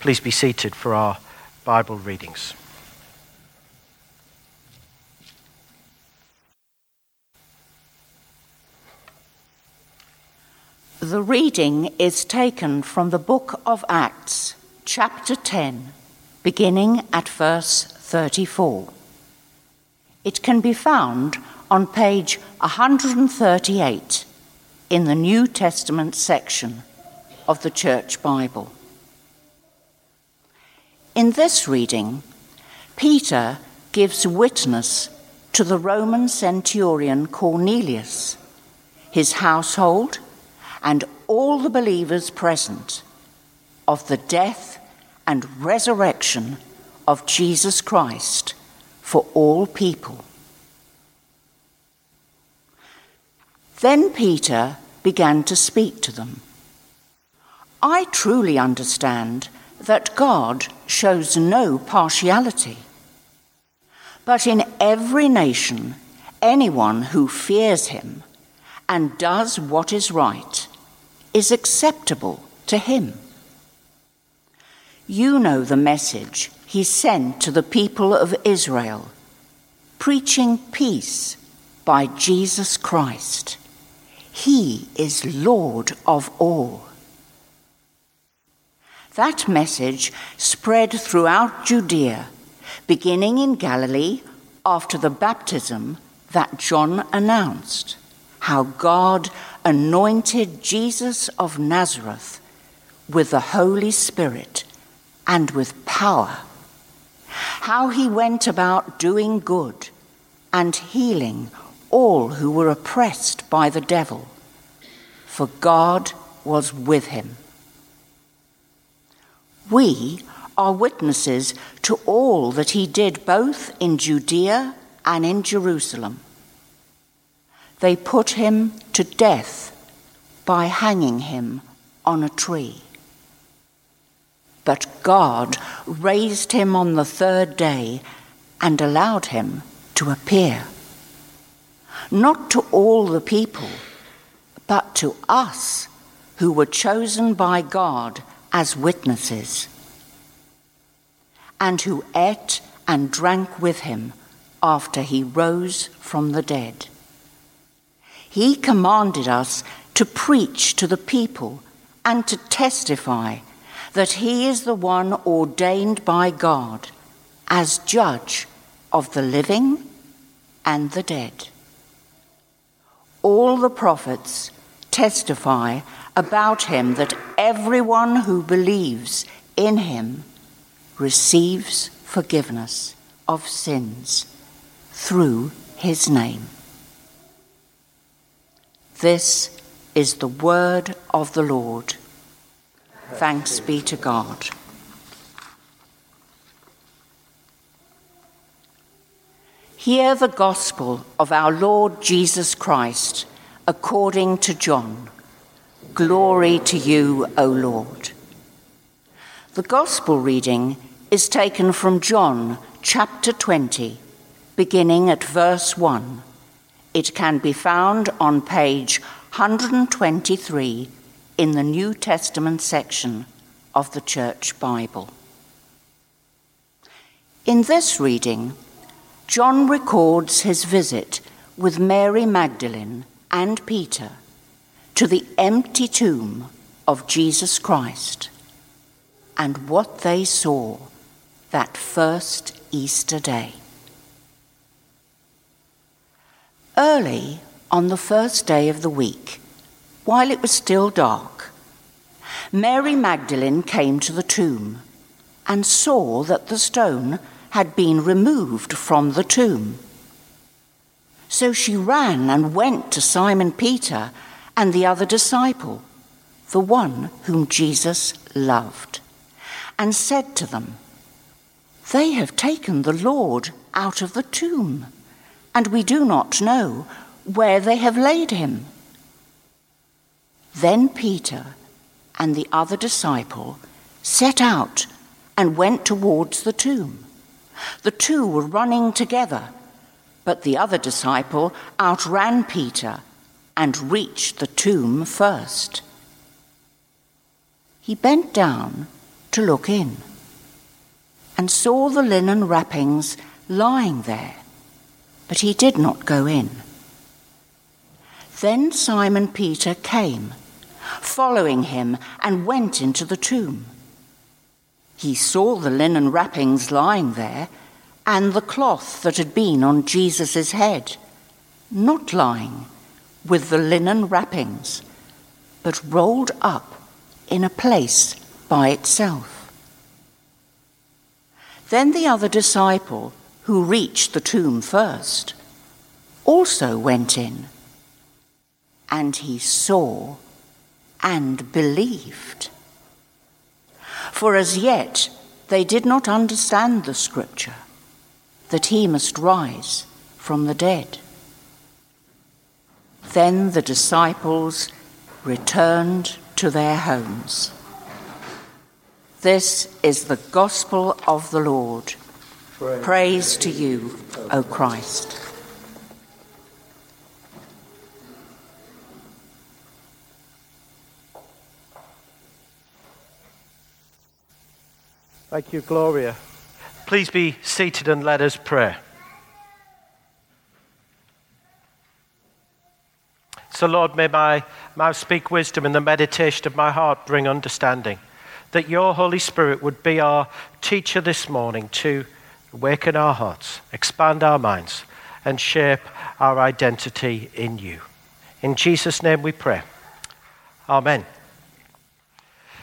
Please be seated for our Bible readings. The reading is taken from the book of Acts, chapter 10, beginning at verse 34. It can be found on page 138 in the New Testament section of the Church Bible. In this reading, Peter gives witness to the Roman centurion Cornelius, his household, and all the believers present of the death and resurrection of Jesus Christ for all people. Then Peter began to speak to them. I truly understand that God shows no partiality. But in every nation, anyone who fears him and does what is right is acceptable to him. You know the message he sent to the people of Israel, preaching peace by Jesus Christ. He is Lord of all. That message spread throughout Judea, beginning in Galilee after the baptism that John announced, how God anointed Jesus of Nazareth with the Holy Spirit and with power, how he went about doing good and healing all who were oppressed by the devil, for God was with him. We are witnesses to all that he did both in Judea and in Jerusalem they put him to death by hanging him on a tree. But God raised him on the third day and allowed him to appear. Not to all the people, but to us who were chosen by God as witnesses, and who ate and drank with him after he rose from the dead. He commanded us to preach to the people and to testify that He is the one ordained by God as judge of the living and the dead. All the prophets testify about Him that everyone who believes in Him receives forgiveness of sins through His name. This is the word of the Lord. Thanks be to God. Hear the gospel of our Lord Jesus Christ according to John. Glory to you, O Lord. The gospel reading is taken from John chapter 20, beginning at verse 1 it can be found on page 123 in the New Testament section of the Church Bible. In this reading, John records his visit with Mary Magdalene and Peter to the empty tomb of Jesus Christ and what they saw that first Easter day. Early on the first day of the week, while it was still dark, Mary Magdalene came to the tomb and saw that the stone had been removed from the tomb. So she ran and went to Simon Peter and the other disciple, the one whom Jesus loved, and said to them, They have taken the Lord out of the tomb and we do not know where they have laid him. Then Peter and the other disciple set out and went towards the tomb. The two were running together, but the other disciple outran Peter and reached the tomb first. He bent down to look in and saw the linen wrappings lying there, but he did not go in. Then Simon Peter came, following him, and went into the tomb. He saw the linen wrappings lying there, and the cloth that had been on Jesus' head, not lying with the linen wrappings, but rolled up in a place by itself. Then the other disciple, who reached the tomb first, also went in, and he saw and believed. For as yet they did not understand the scripture that he must rise from the dead. Then the disciples returned to their homes. This is the gospel of the Lord. Praise, Praise to you, O Christ. Thank you, Gloria. Please be seated and let us pray. So, Lord, may my mouth speak wisdom and the meditation of my heart bring understanding. That your Holy Spirit would be our teacher this morning to awaken our hearts, expand our minds, and shape our identity in you. In Jesus' name we pray. Amen.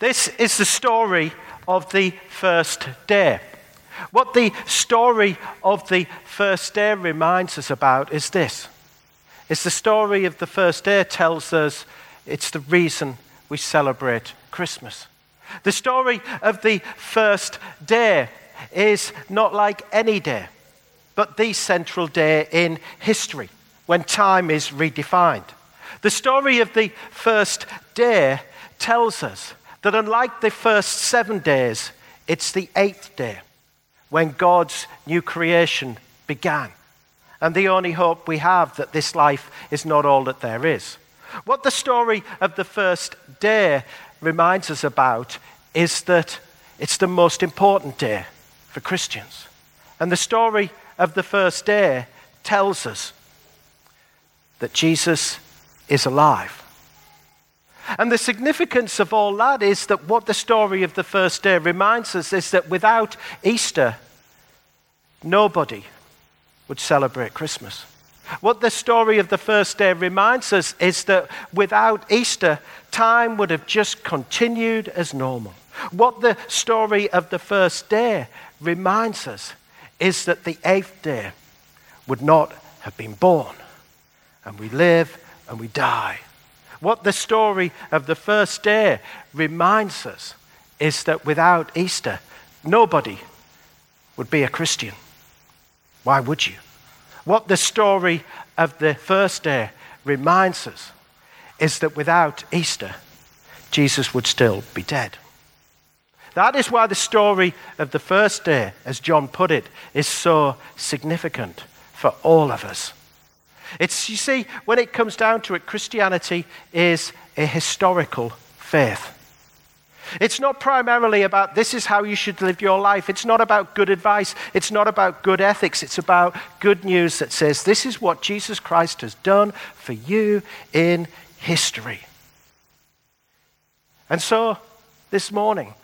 This is the story of the first day. What the story of the first day reminds us about is this. It's the story of the first day tells us it's the reason we celebrate Christmas. The story of the first day is not like any day, but the central day in history when time is redefined. The story of the first day tells us that unlike the first seven days, it's the eighth day when God's new creation began. And the only hope we have that this life is not all that there is. What the story of the first day reminds us about is that it's the most important day for Christians. And the story of the first day tells us that Jesus is alive. And the significance of all that is that what the story of the first day reminds us is that without Easter, nobody would celebrate Christmas. What the story of the first day reminds us is that without Easter, time would have just continued as normal. What the story of the first day reminds us is that the eighth day would not have been born. And we live and we die what the story of the first day reminds us is that without Easter, nobody would be a Christian. Why would you? What the story of the first day reminds us is that without Easter, Jesus would still be dead. That is why the story of the first day, as John put it, is so significant for all of us. It's, you see, when it comes down to it, Christianity is a historical faith. It's not primarily about this is how you should live your life. It's not about good advice. It's not about good ethics. It's about good news that says this is what Jesus Christ has done for you in history. And so, this morning,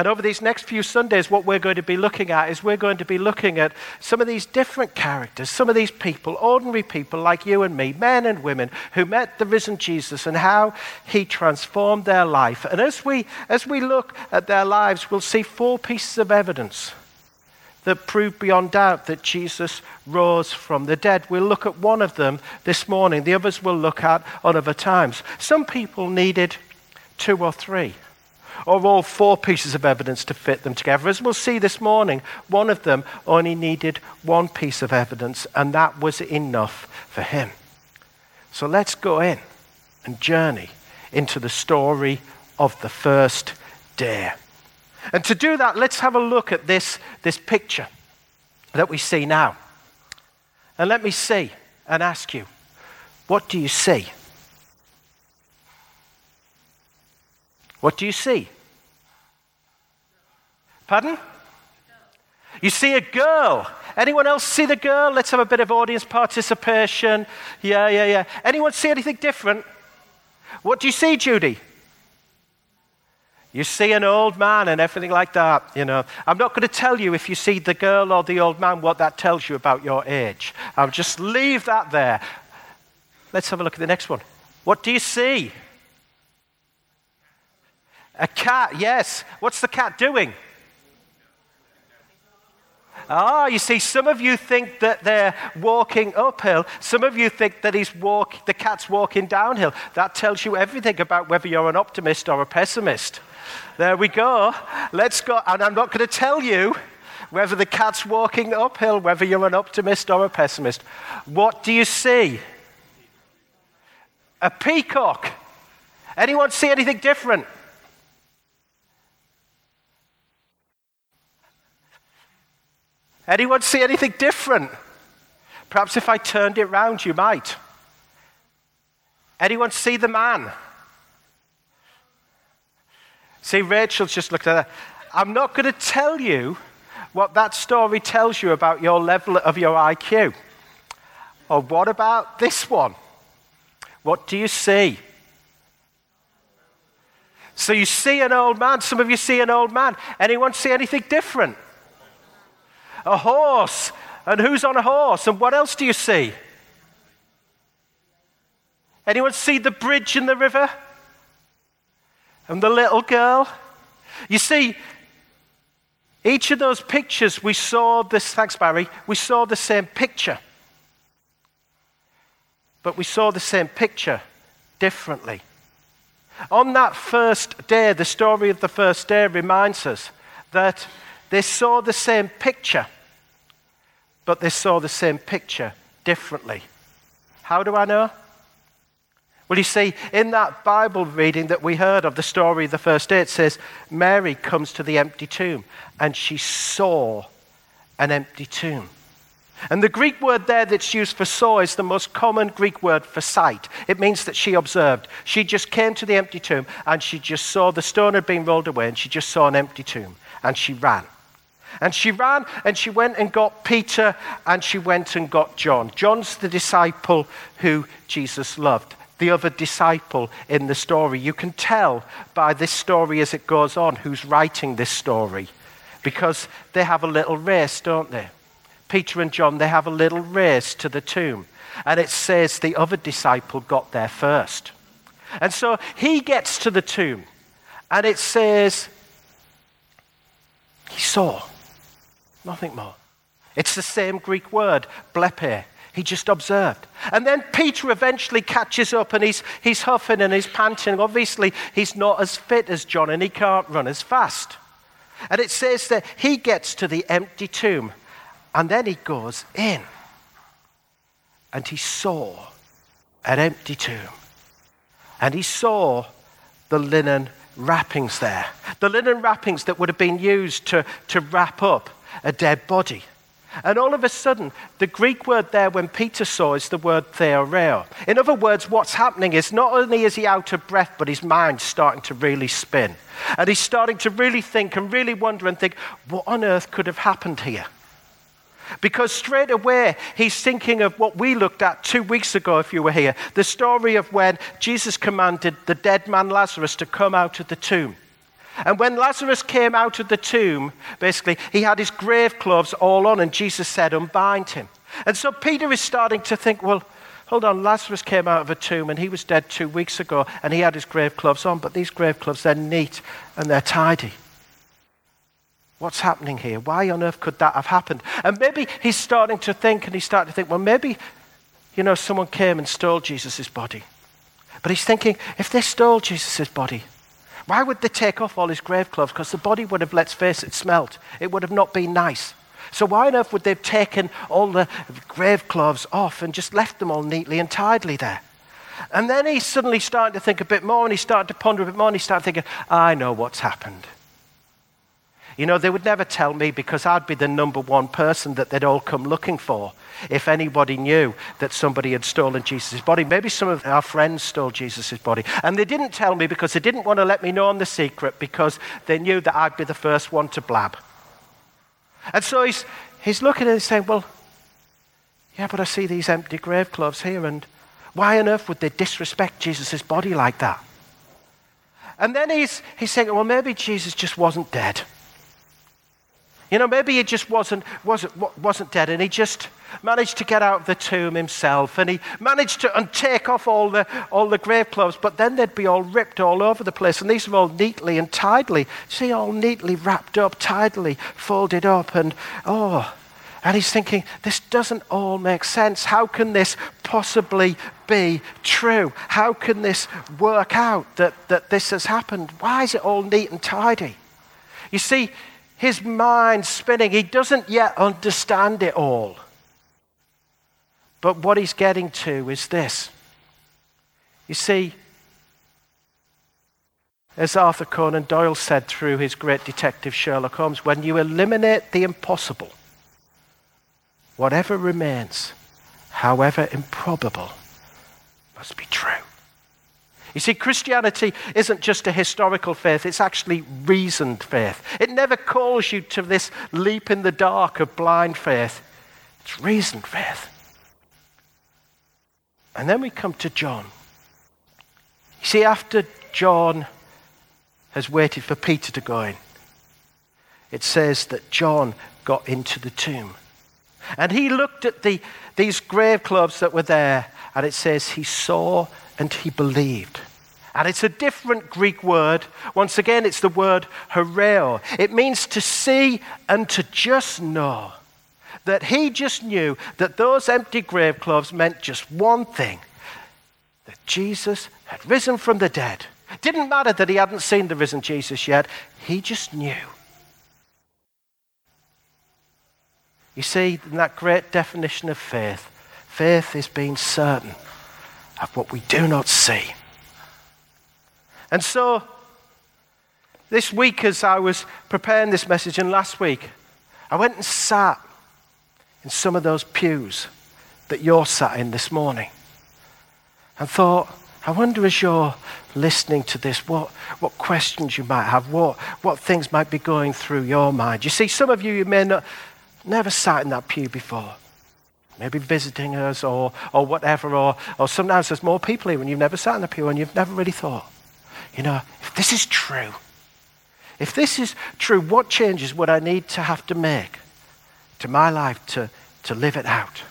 and over these next few Sundays, what we're going to be looking at is we're going to be looking at some of these different characters, some of these people, ordinary people like you and me, men and women, who met the risen Jesus and how he transformed their life. And as we, as we look at their lives, we'll see four pieces of evidence that prove beyond doubt that Jesus rose from the dead. We'll look at one of them this morning, the others we'll look at on other times. Some people needed two or three or all four pieces of evidence to fit them together. As we'll see this morning, one of them only needed one piece of evidence, and that was enough for him. So let's go in and journey into the story of the first day. And to do that, let's have a look at this, this picture that we see now. And let me see and ask you, what do you see? What do you see? Pardon? You see a girl. Anyone else see the girl? Let's have a bit of audience participation. Yeah, yeah, yeah. Anyone see anything different? What do you see, Judy? You see an old man and everything like that, you know. I'm not going to tell you if you see the girl or the old man what that tells you about your age. I'll just leave that there. Let's have a look at the next one. What do you see? A cat, yes. What's the cat doing? Ah, you see, some of you think that they're walking uphill. Some of you think that he's walk, the cat's walking downhill. That tells you everything about whether you're an optimist or a pessimist. There we go. Let's go. And I'm not going to tell you whether the cat's walking uphill, whether you're an optimist or a pessimist. What do you see? A peacock. Anyone see anything different? Anyone see anything different? Perhaps if I turned it round, you might. Anyone see the man? See, Rachel's just looked at that. I'm not going to tell you what that story tells you about your level of your IQ. Or what about this one? What do you see? So you see an old man. Some of you see an old man. Anyone see anything different? A horse. And who's on a horse? And what else do you see? Anyone see the bridge in the river? And the little girl? You see, each of those pictures, we saw this, thanks Barry, we saw the same picture. But we saw the same picture differently. On that first day, the story of the first day reminds us that they saw the same picture, but they saw the same picture differently. How do I know? Well, you see, in that Bible reading that we heard of the story of the first day, it says Mary comes to the empty tomb and she saw an empty tomb. And the Greek word there that's used for saw is the most common Greek word for sight. It means that she observed. She just came to the empty tomb and she just saw the stone had been rolled away and she just saw an empty tomb and she ran. And she ran and she went and got Peter and she went and got John. John's the disciple who Jesus loved, the other disciple in the story. You can tell by this story as it goes on who's writing this story because they have a little race, don't they? Peter and John, they have a little race to the tomb. And it says the other disciple got there first. And so he gets to the tomb and it says he saw. Nothing more. It's the same Greek word, blepe. He just observed. And then Peter eventually catches up and he's, he's huffing and he's panting. Obviously, he's not as fit as John and he can't run as fast. And it says that he gets to the empty tomb and then he goes in and he saw an empty tomb. And he saw the linen wrappings there. The linen wrappings that would have been used to, to wrap up a dead body. And all of a sudden, the Greek word there, when Peter saw, is the word theoreo. In other words, what's happening is not only is he out of breath, but his mind's starting to really spin. And he's starting to really think and really wonder and think, what on earth could have happened here? Because straight away, he's thinking of what we looked at two weeks ago, if you were here the story of when Jesus commanded the dead man Lazarus to come out of the tomb. And when Lazarus came out of the tomb, basically, he had his grave clothes all on, and Jesus said, Unbind him. And so Peter is starting to think, well, hold on, Lazarus came out of a tomb and he was dead two weeks ago and he had his grave clothes on, but these grave clothes, they're neat and they're tidy. What's happening here? Why on earth could that have happened? And maybe he's starting to think and he's starting to think, well, maybe, you know, someone came and stole Jesus' body. But he's thinking, if they stole Jesus' body, why would they take off all his grave clothes? Because the body would have, let's face it, smelt. It would have not been nice. So why on earth would they have taken all the grave clothes off and just left them all neatly and tidily there? And then he suddenly started to think a bit more and he started to ponder a bit more and he started thinking, I know what's happened. You know, they would never tell me because I'd be the number one person that they'd all come looking for if anybody knew that somebody had stolen Jesus' body. Maybe some of our friends stole Jesus' body. And they didn't tell me because they didn't want to let me know on the secret because they knew that I'd be the first one to blab. And so he's, he's looking and saying, Well, yeah, but I see these empty grave clothes here, and why on earth would they disrespect Jesus' body like that? And then he's, he's saying, Well, maybe Jesus just wasn't dead. You know, maybe he just wasn't, wasn't, wasn't dead and he just managed to get out of the tomb himself and he managed to take off all the, all the grave clothes, but then they'd be all ripped all over the place. And these are all neatly and tidily, see, all neatly wrapped up, tidily folded up. And oh, and he's thinking, this doesn't all make sense. How can this possibly be true? How can this work out that, that this has happened? Why is it all neat and tidy? You see, his mind spinning. He doesn't yet understand it all. But what he's getting to is this. You see, as Arthur Conan Doyle said through his great detective Sherlock Holmes, when you eliminate the impossible, whatever remains, however improbable, must be true. You see, Christianity isn't just a historical faith, it's actually reasoned faith. It never calls you to this leap in the dark of blind faith, it's reasoned faith. And then we come to John. You see, after John has waited for Peter to go in, it says that John got into the tomb. And he looked at the, these grave clothes that were there, and it says he saw and he believed. And it's a different Greek word. Once again, it's the word horeo. It means to see and to just know. That he just knew that those empty grave clothes meant just one thing that Jesus had risen from the dead. It didn't matter that he hadn't seen the risen Jesus yet, he just knew. You see, in that great definition of faith, faith is being certain of what we do not see. And so, this week, as I was preparing this message, and last week, I went and sat in some of those pews that you're sat in this morning and thought, I wonder as you're listening to this, what, what questions you might have, what, what things might be going through your mind. You see, some of you, you may not never sat in that pew before. Maybe visiting us or, or whatever, or, or sometimes there's more people here and you've never sat in the pew and you've never really thought, you know, if this is true, if this is true, what changes would I need to have to make to my life to, to live it out?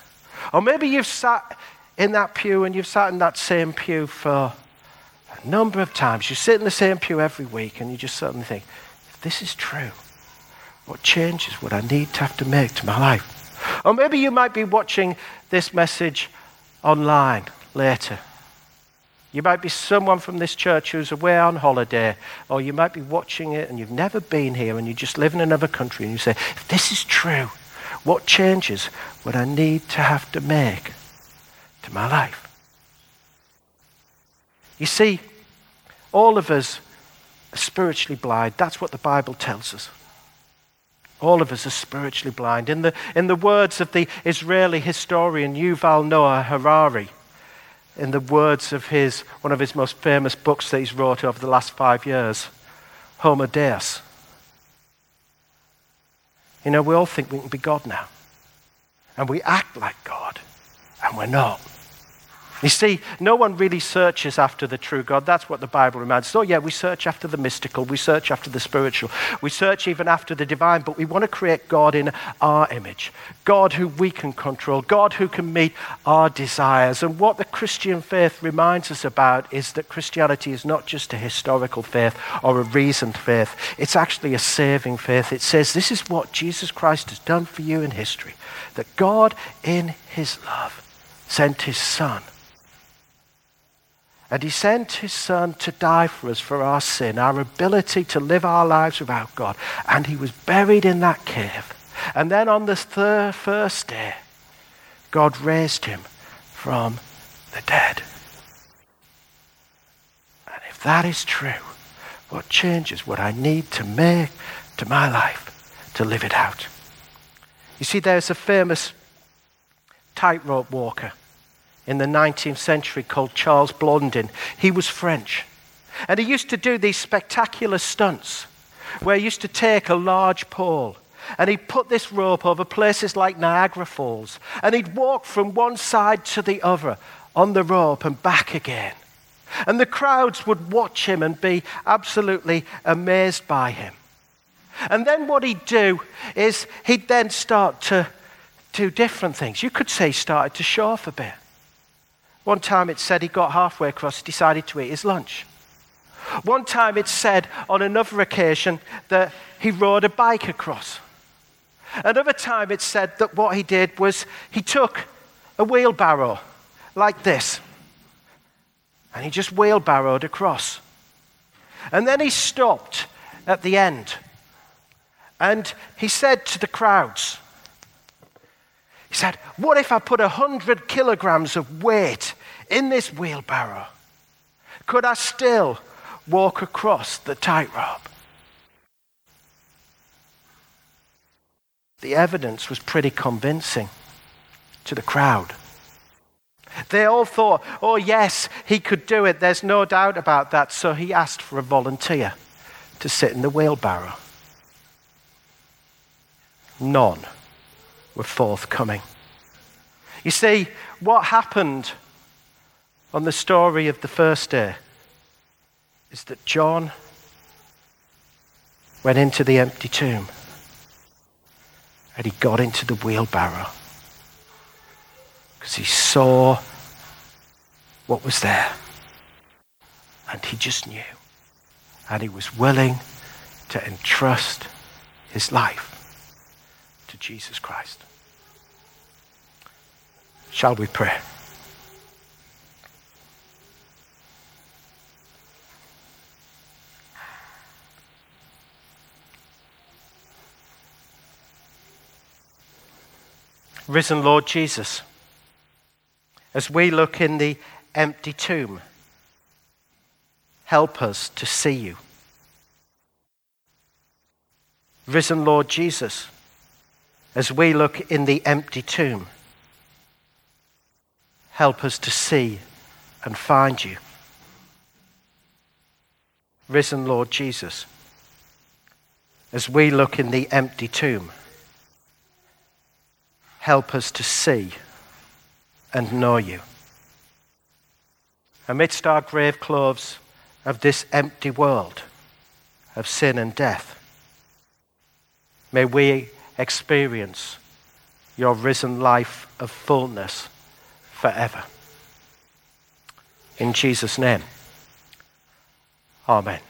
Or maybe you've sat in that pew and you've sat in that same pew for a number of times. You sit in the same pew every week and you just suddenly think, if this is true, what changes would I need to have to make to my life? Or maybe you might be watching this message online later you might be someone from this church who's away on holiday, or you might be watching it and you've never been here and you just live in another country and you say, if this is true, what changes would I need to have to make to my life? You see, all of us are spiritually blind. That's what the Bible tells us. All of us are spiritually blind. In the, in the words of the Israeli historian Yuval Noah Harari, in the words of his, one of his most famous books that he's wrote over the last five years, Homo Deus. You know, we all think we can be God now. And we act like God, and we're not. You see, no one really searches after the true God. That's what the Bible reminds us. Oh, yeah, we search after the mystical, we search after the spiritual, we search even after the divine, but we want to create God in our image. God who we can control, God who can meet our desires. And what the Christian faith reminds us about is that Christianity is not just a historical faith or a reasoned faith, it's actually a saving faith. It says this is what Jesus Christ has done for you in history that God, in his love, sent his Son and he sent his son to die for us for our sin, our ability to live our lives without God. And he was buried in that cave. And then on the third, first day, God raised him from the dead. And if that is true, What changes would I need to make to my life to live it out? You see, there's a famous tightrope walker in the 19th century called Charles Blondin. He was French. And he used to do these spectacular stunts where he used to take a large pole and he'd put this rope over places like Niagara Falls and he'd walk from one side to the other on the rope and back again. And the crowds would watch him and be absolutely amazed by him. And then what he'd do is he'd then start to do different things. You could say he started to show off a bit. One time it said he got halfway across, decided to eat his lunch. One time it said on another occasion that he rode a bike across. Another time it said that what he did was he took a wheelbarrow like this and he just wheelbarrowed across. And then he stopped at the end and he said to the crowds, he said, What if I put a hundred kilograms of weight in this wheelbarrow? Could I still walk across the tightrope? The evidence was pretty convincing to the crowd. They all thought, oh, yes, he could do it. There's no doubt about that. So he asked for a volunteer to sit in the wheelbarrow. None were forthcoming. You see, what happened on the story of the first day is that John went into the empty tomb and he got into the wheelbarrow because he saw what was there. And he just knew. And he was willing to entrust his life to Jesus Christ. Shall we pray? Risen Lord Jesus as we look in the empty tomb. Help us to see you. Risen Lord Jesus, as we look in the empty tomb, help us to see and find you. Risen Lord Jesus, as we look in the empty tomb, help us to see and know you. Amidst our grave clothes of this empty world of sin and death, may we experience your risen life of fullness forever. In Jesus' name, Amen.